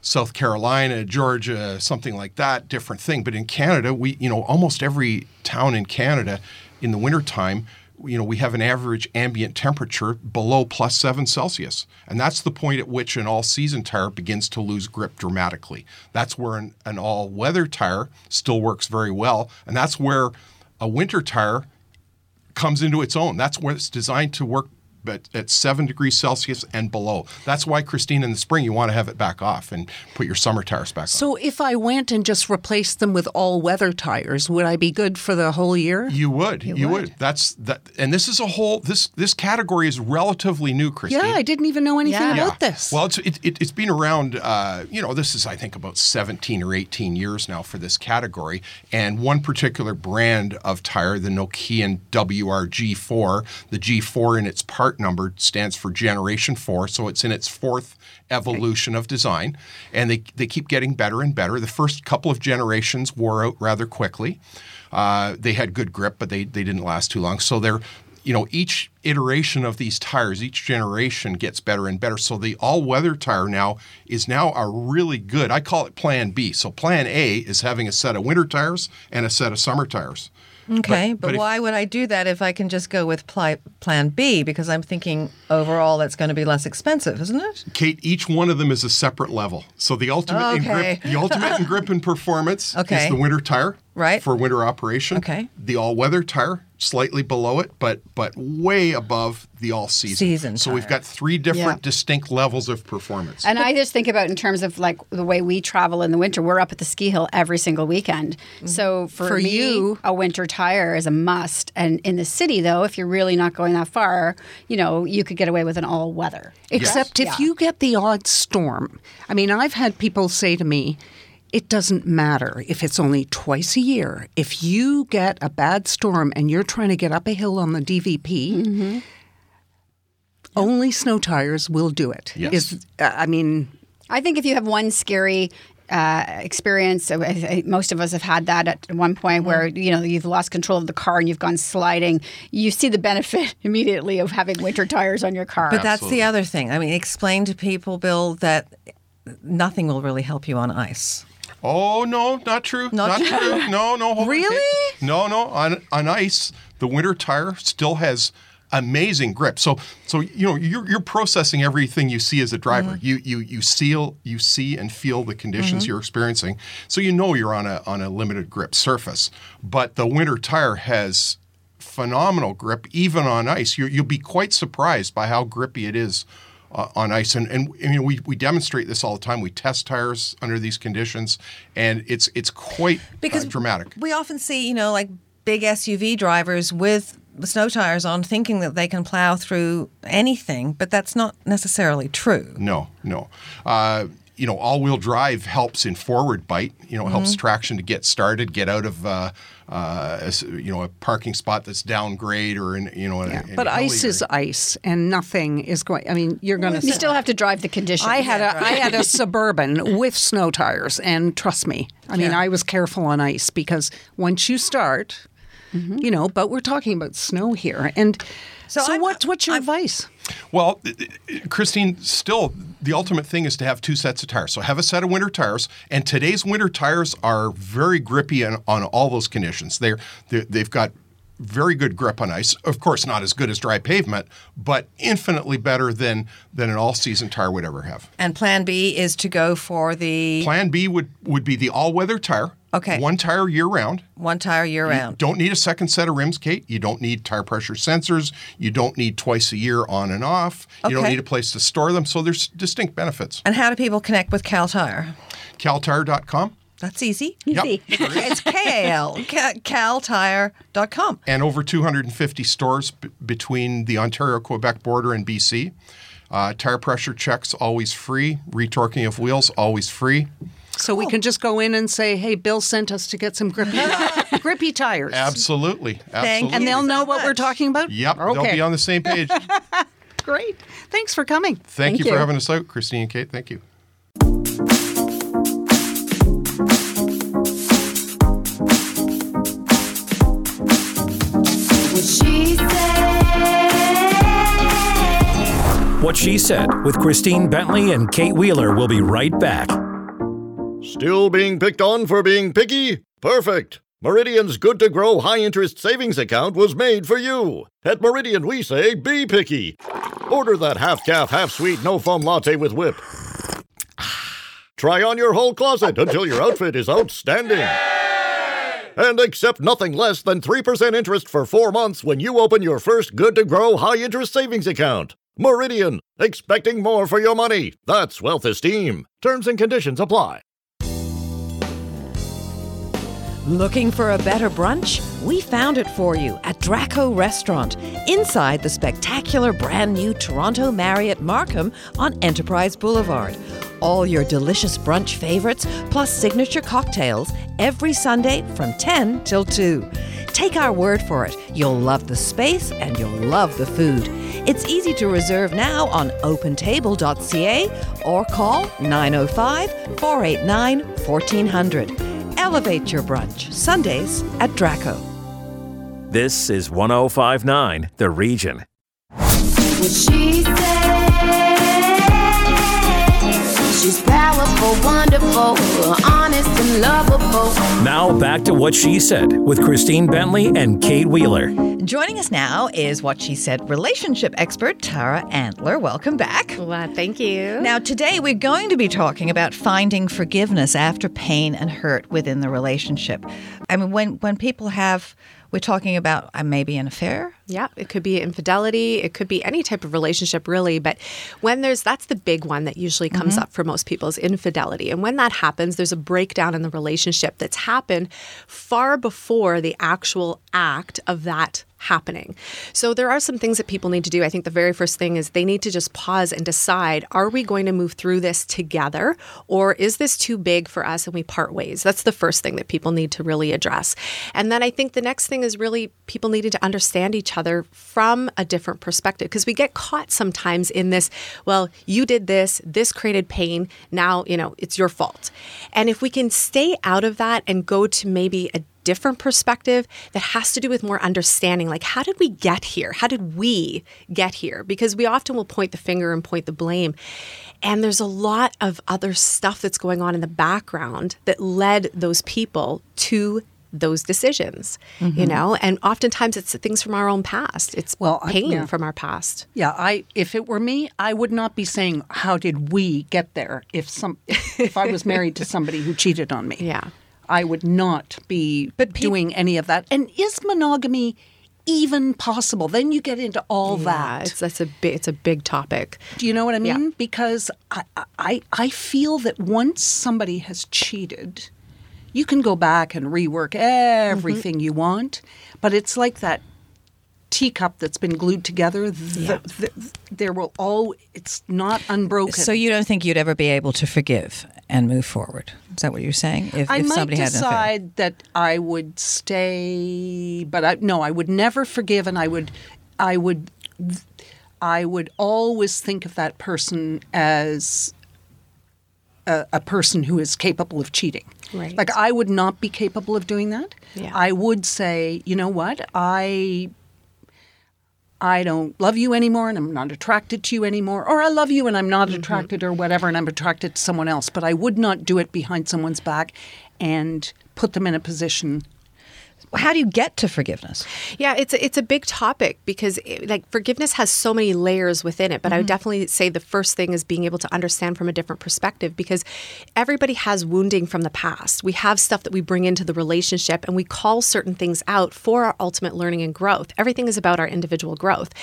South Carolina, Georgia, something like that, different thing. But in Canada, we, you know, almost every town in Canada in the wintertime, you know, we have an average ambient temperature below plus seven Celsius. And that's the point at which an all season tire begins to lose grip dramatically. That's where an, an all weather tire still works very well. And that's where a winter tire comes into its own. That's where it's designed to work but at seven degrees Celsius and below. That's why, Christine, in the spring, you want to have it back off and put your summer tires back on. So if I went and just replaced them with all weather tires, would I be good for the whole year? You would. You, would. would. That's that. And this is a whole. This this category is relatively new, Christine. Yeah, I didn't even know anything Yeah. about this. Well, it's it, it, it's been around. Uh, you know, this is I think about 17 or 18 years now for this category. And one particular brand of tire, the Nokian WRG4, the G4 in its part number stands for Generation 4, so it's in its fourth evolution of design, and they they keep getting better and better. The first couple of generations wore out rather quickly. Uh, they had good grip, but they they didn't last too long. So they're you know, each iteration of these tires, each generation gets better and better. So the all-weather tire now is now a really good. I call it Plan B. So Plan A is having a set of winter tires and a set of summer tires. Okay, but, but if- why would I do that if I can just go with pli- plan B? Because I'm thinking overall that's going to be less expensive, isn't it? Kate, each one of them is a separate level. So the ultimate in grip, the ultimate in grip and performance Okay. is the winter tire, Right. for winter operation. Okay. The all-weather tire, slightly below it, but but way above the all-season. Season So we've got three different Yeah. distinct levels of performance. And I just think about in terms of like the way we travel in the winter. We're up at the ski hill every single weekend. Mm-hmm. So for, For me, you- a winter tire is a must. And in the city, though, if you're really not going that far, you know, you could get away with an all weather. Except if Yeah. you get the odd storm. I mean, I've had people say to me, it doesn't matter if it's only twice a year. If you get a bad storm and you're trying to get up a hill on the DVP, Mm-hmm. only snow tires will do it. Yes. Is uh, I mean, I think if you have one scary uh, experience, uh, I- I- most of us have had that at one point where you know you've lost control of the car and you've gone sliding. You see the benefit immediately of having winter tires on your car. But that's the other thing. I mean, explain to people, Bill, that nothing will really help you on ice. Oh no, not true. Not Not, true. true. No, no. hold Really? No, no. On on ice, the winter tire still has amazing grip. So so you know you're you're processing everything you see as a driver. Mm-hmm. You you you seal you see and feel the conditions you're experiencing. So you know you're on a on a limited grip surface. But the winter tire has phenomenal grip even on ice. You you'll be quite surprised by how grippy it is uh, on ice. And, and I mean, we, we demonstrate this all the time. We test tires under these conditions, and it's it's quite Because uh, dramatic. We often see, you know, like big SUV drivers with snow tires on thinking that they can plow through anything, but that's not necessarily true. No, no. Uh, you know, all-wheel drive helps in forward bite. You know, helps Mhm. traction to get started, get out of uh, uh, a s- you know a parking spot that's downgrade or in you know. in in But a hilly ice is ice, and nothing is going. I mean, you're going to. You still have to drive the conditions. I had a Yeah, I had a suburban with snow tires, and trust me, I mean, Yeah. I was careful on ice because once you start, you know. But we're talking about snow here, and so, what's what's your advice? Well, Christine, still the ultimate thing is to have two sets of tires. So have a set of winter tires, and today's winter tires are very grippy on, on all those conditions. They're, they're they've got very good grip on ice. Of course, not as good as dry pavement, but infinitely better than than an all-season tire would ever have. And plan B is to go for the Plan B would would be the all-weather tire. Okay. One tire year round. one tire year round. Don't need a second set of rims, Kate. You don't need tire pressure sensors. You don't need twice a year on and off. Okay. You don't need a place to store them. So there's distinct benefits. And how do people connect with Kal Tire? KalTire.com. That's easy. Yep. it's K A L, ca- kaltire.com. and over 250 stores b- between the Ontario Quebec border and BC. Uh, tire pressure checks always free. Retorquing of wheels always free. So we can just go in and say, "Hey, Bill sent us to get some grippy grippy tires." Absolutely. Absolutely. And they'll know what we're talking about. Yep. They'll Okay. be on the same page. Great. Thanks for coming. Thank, you, for having us out, Christine and Kate. Thank you. What she said. With Christine Bentley and Kate Wheeler will be right back. Still being picked on for being picky? Perfect! Meridian's good to grow high interest savings account was made for you. At Meridian, we say be picky. Order that half calf, half sweet, no foam latte with whip. Try on your whole closet until your outfit is outstanding. And accept nothing less than 3% interest for four months when you open your first good to grow high interest savings account. Meridian, expecting more for your money. That's wealth esteem. Terms and conditions apply. Looking for a better brunch? We found it for you at Draco Restaurant, inside the spectacular brand new Toronto Marriott Markham on Enterprise Boulevard. All your delicious brunch favorites, plus signature cocktails, every Sunday from 10 till 2. Take our word for it, you'll love the space and you'll love the food. It's easy to reserve now on opentable.ca or call 905 489 1400. Elevate your brunch, Sundays at Draco. This is 1059 The Region. She said. She's powerful, wonderful, honest and lovable. Now back to What She Said with Christine Bentley and Kate Wheeler. Joining us now is what she said relationship expert Tara Antler. Welcome back. Thank you. Now, today we're going to be talking about finding forgiveness after pain and hurt within the relationship. I mean, when when people have, we're talking about uh, maybe an affair. Yeah, it could be infidelity. It could be any type of relationship, really. But when there's, that's the big one that usually comes Mhm. up for most people is infidelity. And when that happens, there's a breakdown in the relationship that's happened far before the actual act of that happening. So there are some things that people need to do. I think the very first thing is they need to just pause and decide are we going to move through this together or is this too big for us and we part ways? That's the first thing that people need to really address. And then I think the next thing is really people needing to understand each other from a different perspective because we get caught sometimes in this, well, you did this, this created pain, now, you know, it's your fault. And if we can stay out of that and go to maybe a different perspective that has to do with more understanding like how did we get here how did we get here because we often will point the finger and point the blame and there's a lot of other stuff that's going on in the background that led those people to those decisions you Mhm. know and oftentimes it's things from our own past it's Well, I- pain yeah. from our past Yeah, I if it were me, I would not be saying how did we get there if some if I was married to somebody who cheated on me. Yeah. I would not be doing any of that. And is monogamy even possible? Then you get into all Yeah, that. it's that's a big it's a big topic Do you know what I mean? Because I, I I feel that once somebody has cheated, you can go back and rework mm-hmm. everything you want, but it's like that teacup that's been glued together. The, the, there will all. It's not unbroken. So you don't think you'd ever be able to forgive and move forward? Is that what you're saying? If, I if might somebody had an decide that I would stay, but I, no, I would never forgive, and I would, I would, I would always think of that person as a, a person who is capable of cheating. Right. Like I would not be capable of doing that. Yeah. I would say, you know what, I. I don't love you anymore and I'm not attracted to you anymore, or I love you and I'm not Mm-hmm. attracted or whatever and I'm attracted to someone else. But I would not do it behind someone's back and put them in a position. How do you get to forgiveness? Yeah, it's a, it's a big topic because it, like forgiveness has so many layers within it. But I would mm-hmm. definitely say the first thing is being able to understand from a different perspective because everybody has wounding from the past. We have stuff that we bring into the relationship and we call certain things out for our ultimate learning and growth. Everything is about our individual growth.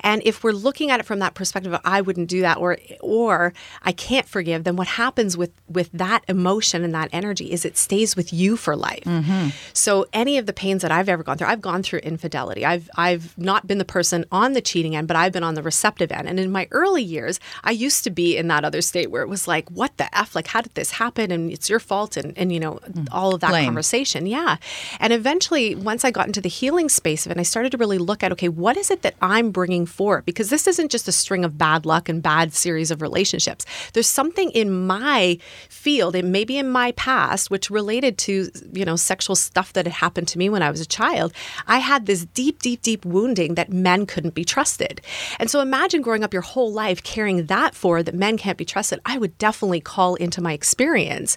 And if we're looking at it from that perspective of I wouldn't do that or or I can't forgive, then what happens with with that emotion and that energy is it stays with you for life. Mm-hmm. So any of the pains that I've ever gone through, I've gone through infidelity. I've I've not been the person on the cheating end, but I've been on the receptive end. And in my early years, I used to be in that other state where it was like, what the F? Like, how did this happen? And it's your fault and, and you know, mm. all of that Blame. conversation. Yeah. And eventually, once I got into the healing space of it, and I started to really look at, okay, what is it that I'm bringing forward? Because this isn't just a string of bad luck and bad series of relationships. There's something in my field, and maybe in my past, which related to, you know, sexual stuff that had happened to me when I was a child. I had this deep, deep, deep wounding that men couldn't be trusted. And so imagine growing up your whole life carrying that forward that men can't be trusted. I would definitely call into my experience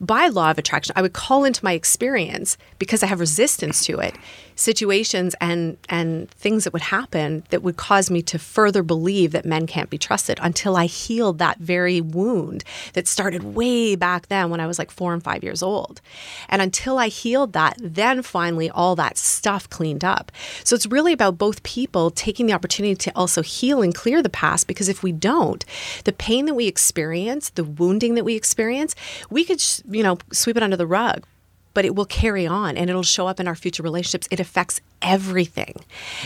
by law of attraction. I would call into my experience because I have resistance to it situations and and things that would happen that would cause me to further believe that men can't be trusted until I healed that very wound that started way back then when I was like 4 and 5 years old. And until I healed that, then finally all that stuff cleaned up. So it's really about both people taking the opportunity to also heal and clear the past because if we don't, the pain that we experience, the wounding that we experience, we could, you know, sweep it under the rug but it will carry on and it'll show up in our future relationships. It affects everything.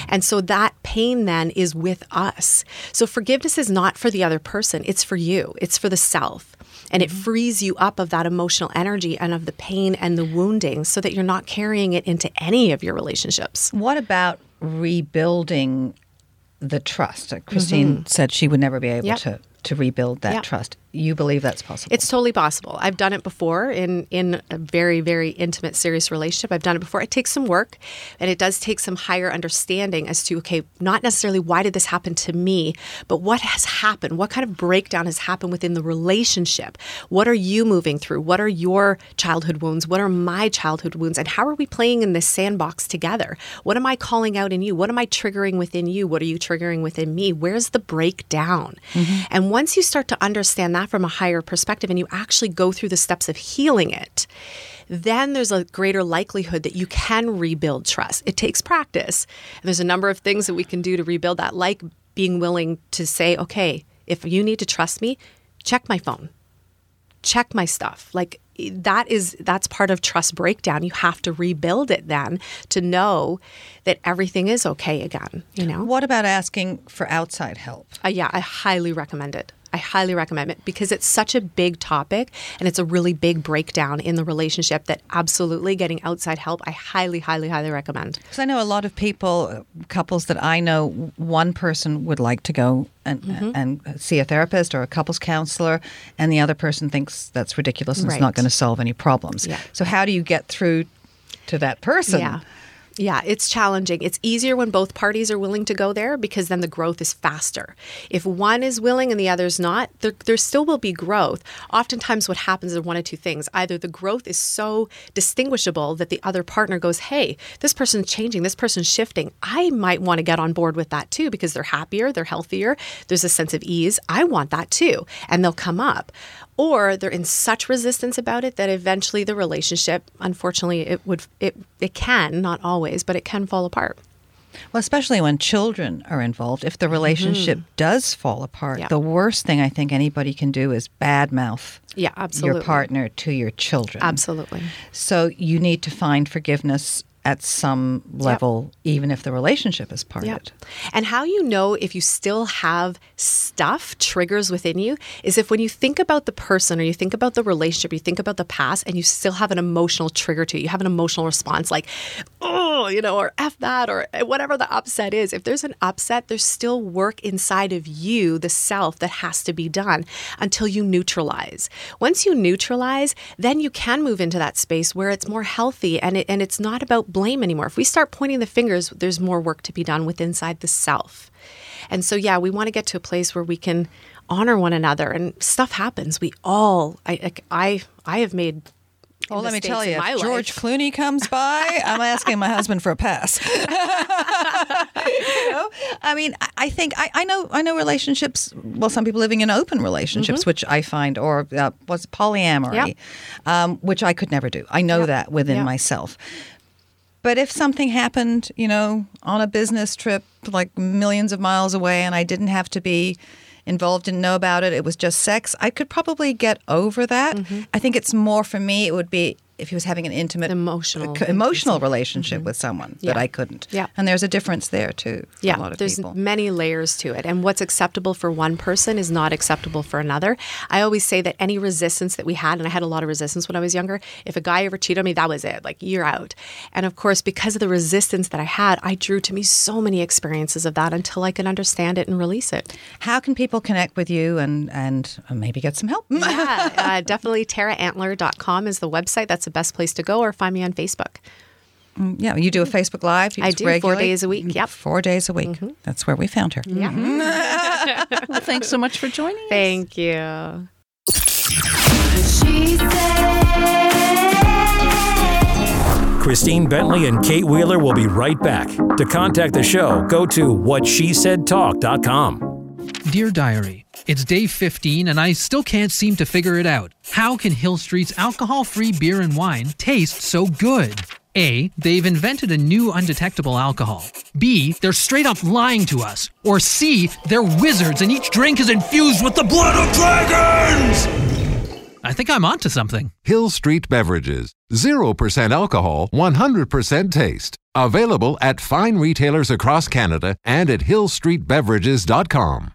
And so that pain then is with us. So forgiveness is not for the other person, it's for you, it's for the self. And it mm-hmm. frees you up of that emotional energy and of the pain and the wounding so that you're not carrying it into any of your relationships. What about rebuilding the trust? Christine mm-hmm. said she would never be able Yep. to to rebuild that Yep. trust. You believe that's possible? It's totally possible. I've done it before in in a very very intimate serious relationship. I've done it before. It takes some work and it does take some higher understanding as to okay, not necessarily why did this happen to me, but what has happened? What kind of breakdown has happened within the relationship? What are you moving through? What are your childhood wounds? What are my childhood wounds? And how are we playing in this sandbox together? What am I calling out in you? What am I triggering within you? What are you triggering within me? Where's the breakdown? Mm-hmm. And once you start to understand that from a higher perspective and you actually go through the steps of healing it, then there's a greater likelihood that you can rebuild trust. It takes practice. And there's a number of things that we can do to rebuild that, like being willing to say, okay, if you need to trust me, check my phone. Check my stuff. Like that is that's part of trust breakdown. You have to rebuild it then to know that everything is okay again you know? What about asking for outside help? Uh, yeah i highly recommend it I highly recommend it because it's such a big topic and it's a really big breakdown in the relationship that absolutely getting outside help, I highly, highly, highly recommend. Because I know a lot of people, uh, couples that I know, one person would like to go and, Mm-hmm. and see a therapist or a couples counselor, and the other person thinks that's ridiculous and it's not going to solve any problems. Yeah. So, how do you get through to that person? Yeah. Yeah, it's challenging. It's easier when both parties are willing to go there because then the growth is faster. If one is willing and the other's not, there, there still will be growth. Oftentimes, what happens is one of two things. Either the growth is so distinguishable that the other partner goes, Hey, this person's changing, this person's shifting. I might want to get on board with that too because they're happier, they're healthier, there's a sense of ease. I want that too. And they'll come up or they're in such resistance about it that eventually the relationship unfortunately it would it it can not always but it can fall apart Well, especially when children are involved, if the relationship does fall apart, Mm-hmm. Yeah. the worst thing I think anybody can do is badmouth yeah absolutely your partner to your children. absolutely So you need to find forgiveness at some level, even if the relationship is parted. Yep. And how you know if you still have stuff, triggers within you, is if when you think about the person or you think about the relationship, you think about the past, and you still have an emotional trigger to it. You have an emotional response like, oh, you know, or F that, or eh, whatever the upset is. If there's an upset, there's still work inside of you, the self, that has to be done until you neutralize. Once you neutralize, then you can move into that space where it's more healthy and, it, and it's not about blame anymore. If we start pointing the fingers, there's more work to be done with inside the self. And so, yeah, we want to get to a place where we can honor one another and stuff happens. We all, I, I, I have made. Well, let me tell you, if George life. Clooney comes by, I'm asking my husband for a pass. you know? I mean, I- think I, I know I know relationships. Well, some people living in open relationships, Mm-hmm. which I find, or uh, was polyamory, um, which I could never do. I know that within Yeah. myself. But if something happened, you know, on a business trip like millions of miles away, and I didn't have to be involved, didn't know about it, it was just sex, I could probably get over that. Mm-hmm. I think it's more for me. It would be if he was having an intimate, emotional, emotional relationship with someone that I couldn't. Yeah. and there's a difference there too. Yeah, a lot of there's people. many layers to it. And what's acceptable for one person is not acceptable for another. I always say that any resistance that we had, and I had a lot of resistance when I was younger, if a guy ever cheated on me, that was it. Like, you're out. And of course, because of the resistance that I had, I drew to me so many experiences of that until I could understand it and release it. How can people connect with you and and maybe get some help? yeah, uh, definitely taraantler.com is the website. That's the best place to go, or find me on Facebook. Mm, Yeah, you do a Facebook Live. I do, four days a week. Mm, yep. Four days a week. Mm-hmm. That's where we found her. Yeah. Mm-hmm. well, thanks so much for joining us. Thank you. Christine Bentley and Kate Wheeler will be right back. To contact the show, go to whatshesaidtalk.com. Dear Diary, it's day 15 and I still can't seem to figure it out. How can Hill Street's alcohol free beer and wine taste so good? A. They've invented a new undetectable alcohol. B. They're straight up lying to us. Or C. They're wizards and each drink is infused with the blood of dragons! I think I'm onto something. Hill Street Beverages. 0% alcohol, 100% taste. Available at fine retailers across Canada and at hillstreetbeverages.com.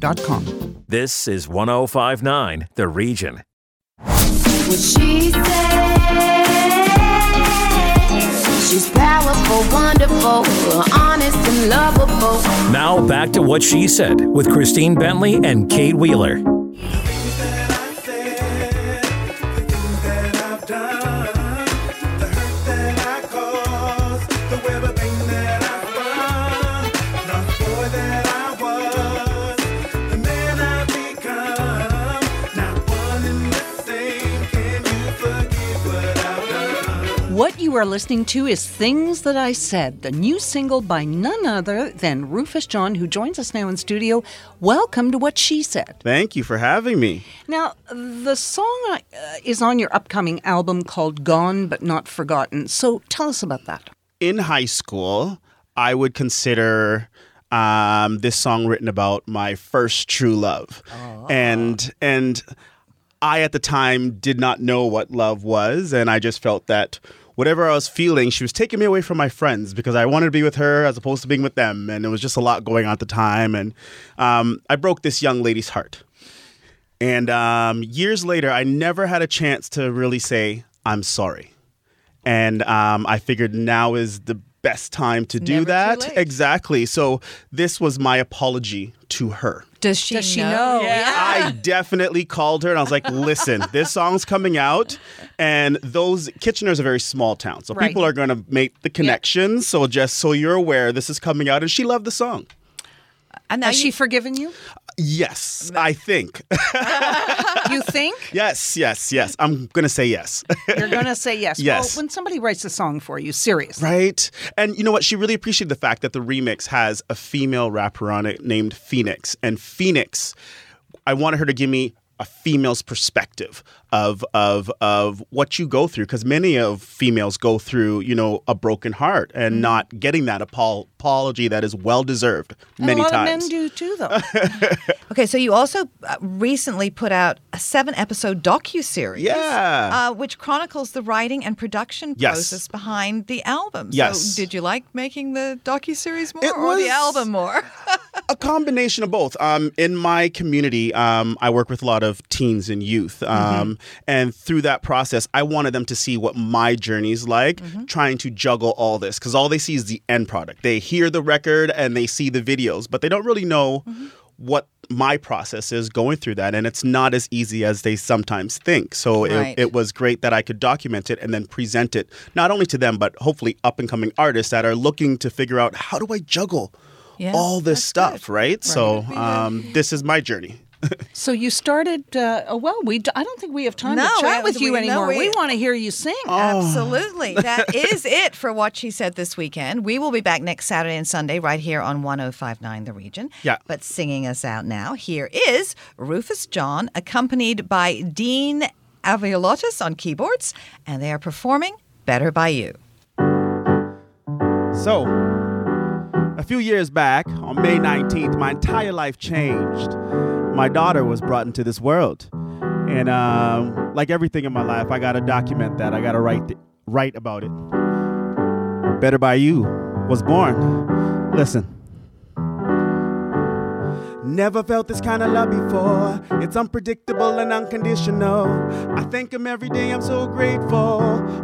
kearnsandco.com. This is 1059 The Region. What she said. She's powerful, wonderful, honest and lovable. Now back to what she said with Christine Bentley and Kate Wheeler. Are listening to is Things That I Said, the new single by none other than Rufus John, who joins us now in studio. Welcome to What She Said. Thank you for having me. Now, the song uh, is on your upcoming album called Gone But Not Forgotten. So tell us about that. In high school, I would consider um, this song written about my first true love, and and I at the time did not know what love was, and I just felt that whatever I was feeling, she was taking me away from my friends because I wanted to be with her as opposed to being with them, and it was just a lot going on at the time, and um, I broke this young lady's heart. And um, years later, I never had a chance to really say, I'm sorry. And um, I figured now is the best time to do Never that. Exactly. So this was my apology to her. Does she, Does she know? know? I definitely called her and I was like, listen, this song's coming out. And those Kitchener's a very small town. So Right. people are going to make the connections. So just so you're aware, this is coming out. And she loved the song. And now Has you- she forgiven you? Yes, I think. you think? yes, yes, yes. I'm gonna say yes. You're going to say yes. Yes. Well, when somebody writes a song for you, serious. Right. And you know what? She really appreciated the fact that the remix has a female rapper on it named Phoenix. And Phoenix, I wanted her to give me a female's perspective of of of what you go through because many of females go through you know a broken heart and Mm-hmm. not getting that apol- apology that is well deserved And many a lot times of men do too, though. Okay, so you also uh, recently put out a seven-episode docu-series, Yeah. uh, which chronicles the writing and production Yes. process behind the album. Yes. So, did you like making the docu-series more, It or the album more? a combination of both. Um, in my community, um, I work with a lot of teens and youth, um, and through that process, I wanted them to see what my journey's like, trying to juggle all this, because all they see is the end product. They hear the record and they see the videos, but they don't really know what my process is going through that and it's not as easy as they sometimes think so Right. it, it was great that i could document it and then present it not only to them but hopefully up and coming artists that are looking to figure out how do i juggle Yeah, all this stuff, right? So um, this is my journey. So you started. Uh, oh, well, we. d- I don't think we have time No, to chat with you we- no, anymore. we we- want to hear you sing. Absolutely. That is it for what she said this weekend. We will be back next Saturday and Sunday right here on 1059 The Region. Yeah. But singing us out now, here is Rufus John, accompanied by Dean Aviolotis on keyboards, and they are performing Better by You. So, a few years back, on May 19th, my entire life changed. My daughter was brought into this world. And um, like everything in my life, I got to document that. I got to write, th- write about it. Better by You was born. Listen. Never felt this kind of love before. It's unpredictable and unconditional. I thank him every day, I'm so grateful.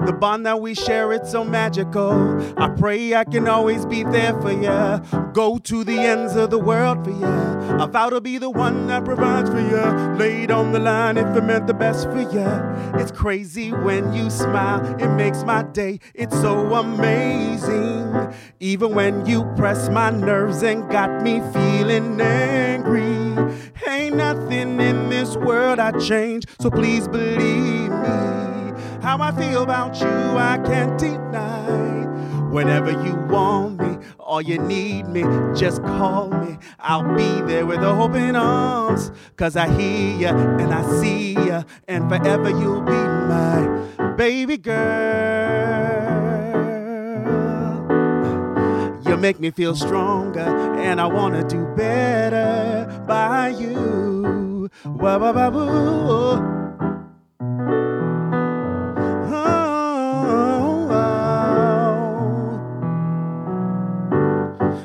The bond that we share, it's so magical. I pray I can always be there for ya. Go to the ends of the world for ya. I vow to be the one that provides for ya. Laid on the line if it meant the best for ya. It's crazy when you smile, it makes my day. It's so amazing. Even when you press my nerves and got me feeling angry. Ain't nothing in this world I change, so please believe me. How I feel about you, I can't deny. Whenever you want me, or you need me, just call me. I'll be there with open arms. Cause I hear ya and I see ya, and forever you'll be my baby girl. Make me feel stronger, and I wanna do better by you. Wah, wah, wah,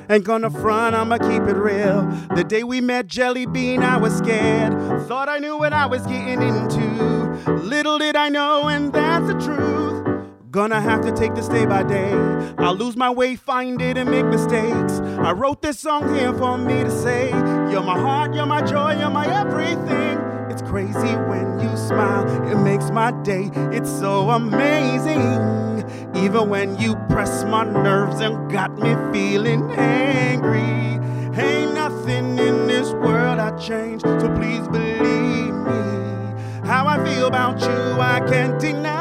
Ain't gonna front, I'ma keep it real. The day we met Jelly Bean, I was scared. Thought I knew what I was getting into. Little did I know, and that's the truth. Gonna have to take this day by day. I'll lose my way, find it, and make mistakes. I wrote this song here for me to say, You're my heart, you're my joy, you're my everything. It's crazy when you smile, it makes my day. It's so amazing. Even when you press my nerves and got me feeling angry. Ain't nothing in this world I change, so please believe me. How I feel about you, I can't deny.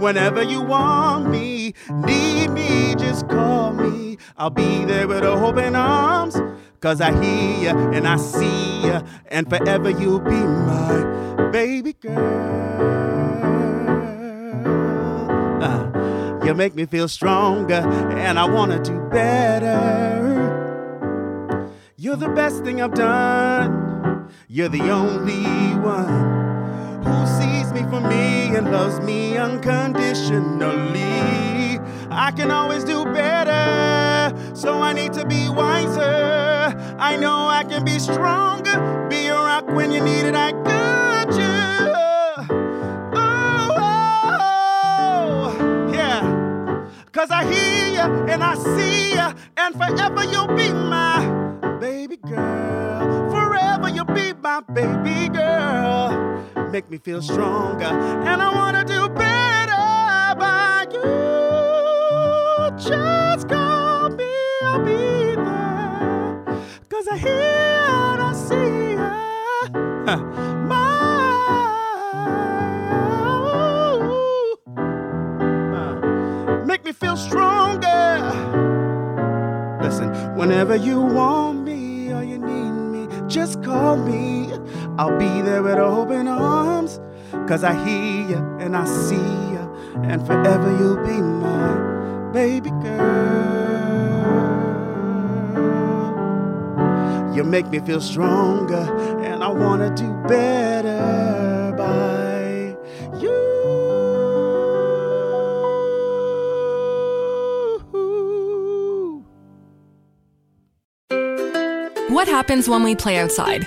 Whenever you want me, need me, just call me. I'll be there with open arms. Cause I hear you and I see you, and forever you'll be my baby girl. Uh, you make me feel stronger, and I wanna do better. You're the best thing I've done. You're the only one for me and loves me unconditionally. I can always do better, so I need to be wiser. I know I can be stronger, be a rock when you need it. I got you. Oh, oh, yeah. Cause I hear you and I see you, and forever you'll be my baby girl. Forever you'll be my baby girl. Make me feel stronger, and I wanna do better by you. Just call me, I'll be there. Cause I hear and I see my uh, Make me feel stronger. Listen, whenever you want me or you need me, just call me. I'll be there with open arms. Cause I hear you and I see you, and forever you'll be my baby girl. You make me feel stronger, and I wanna do better by you. What happens when we play outside?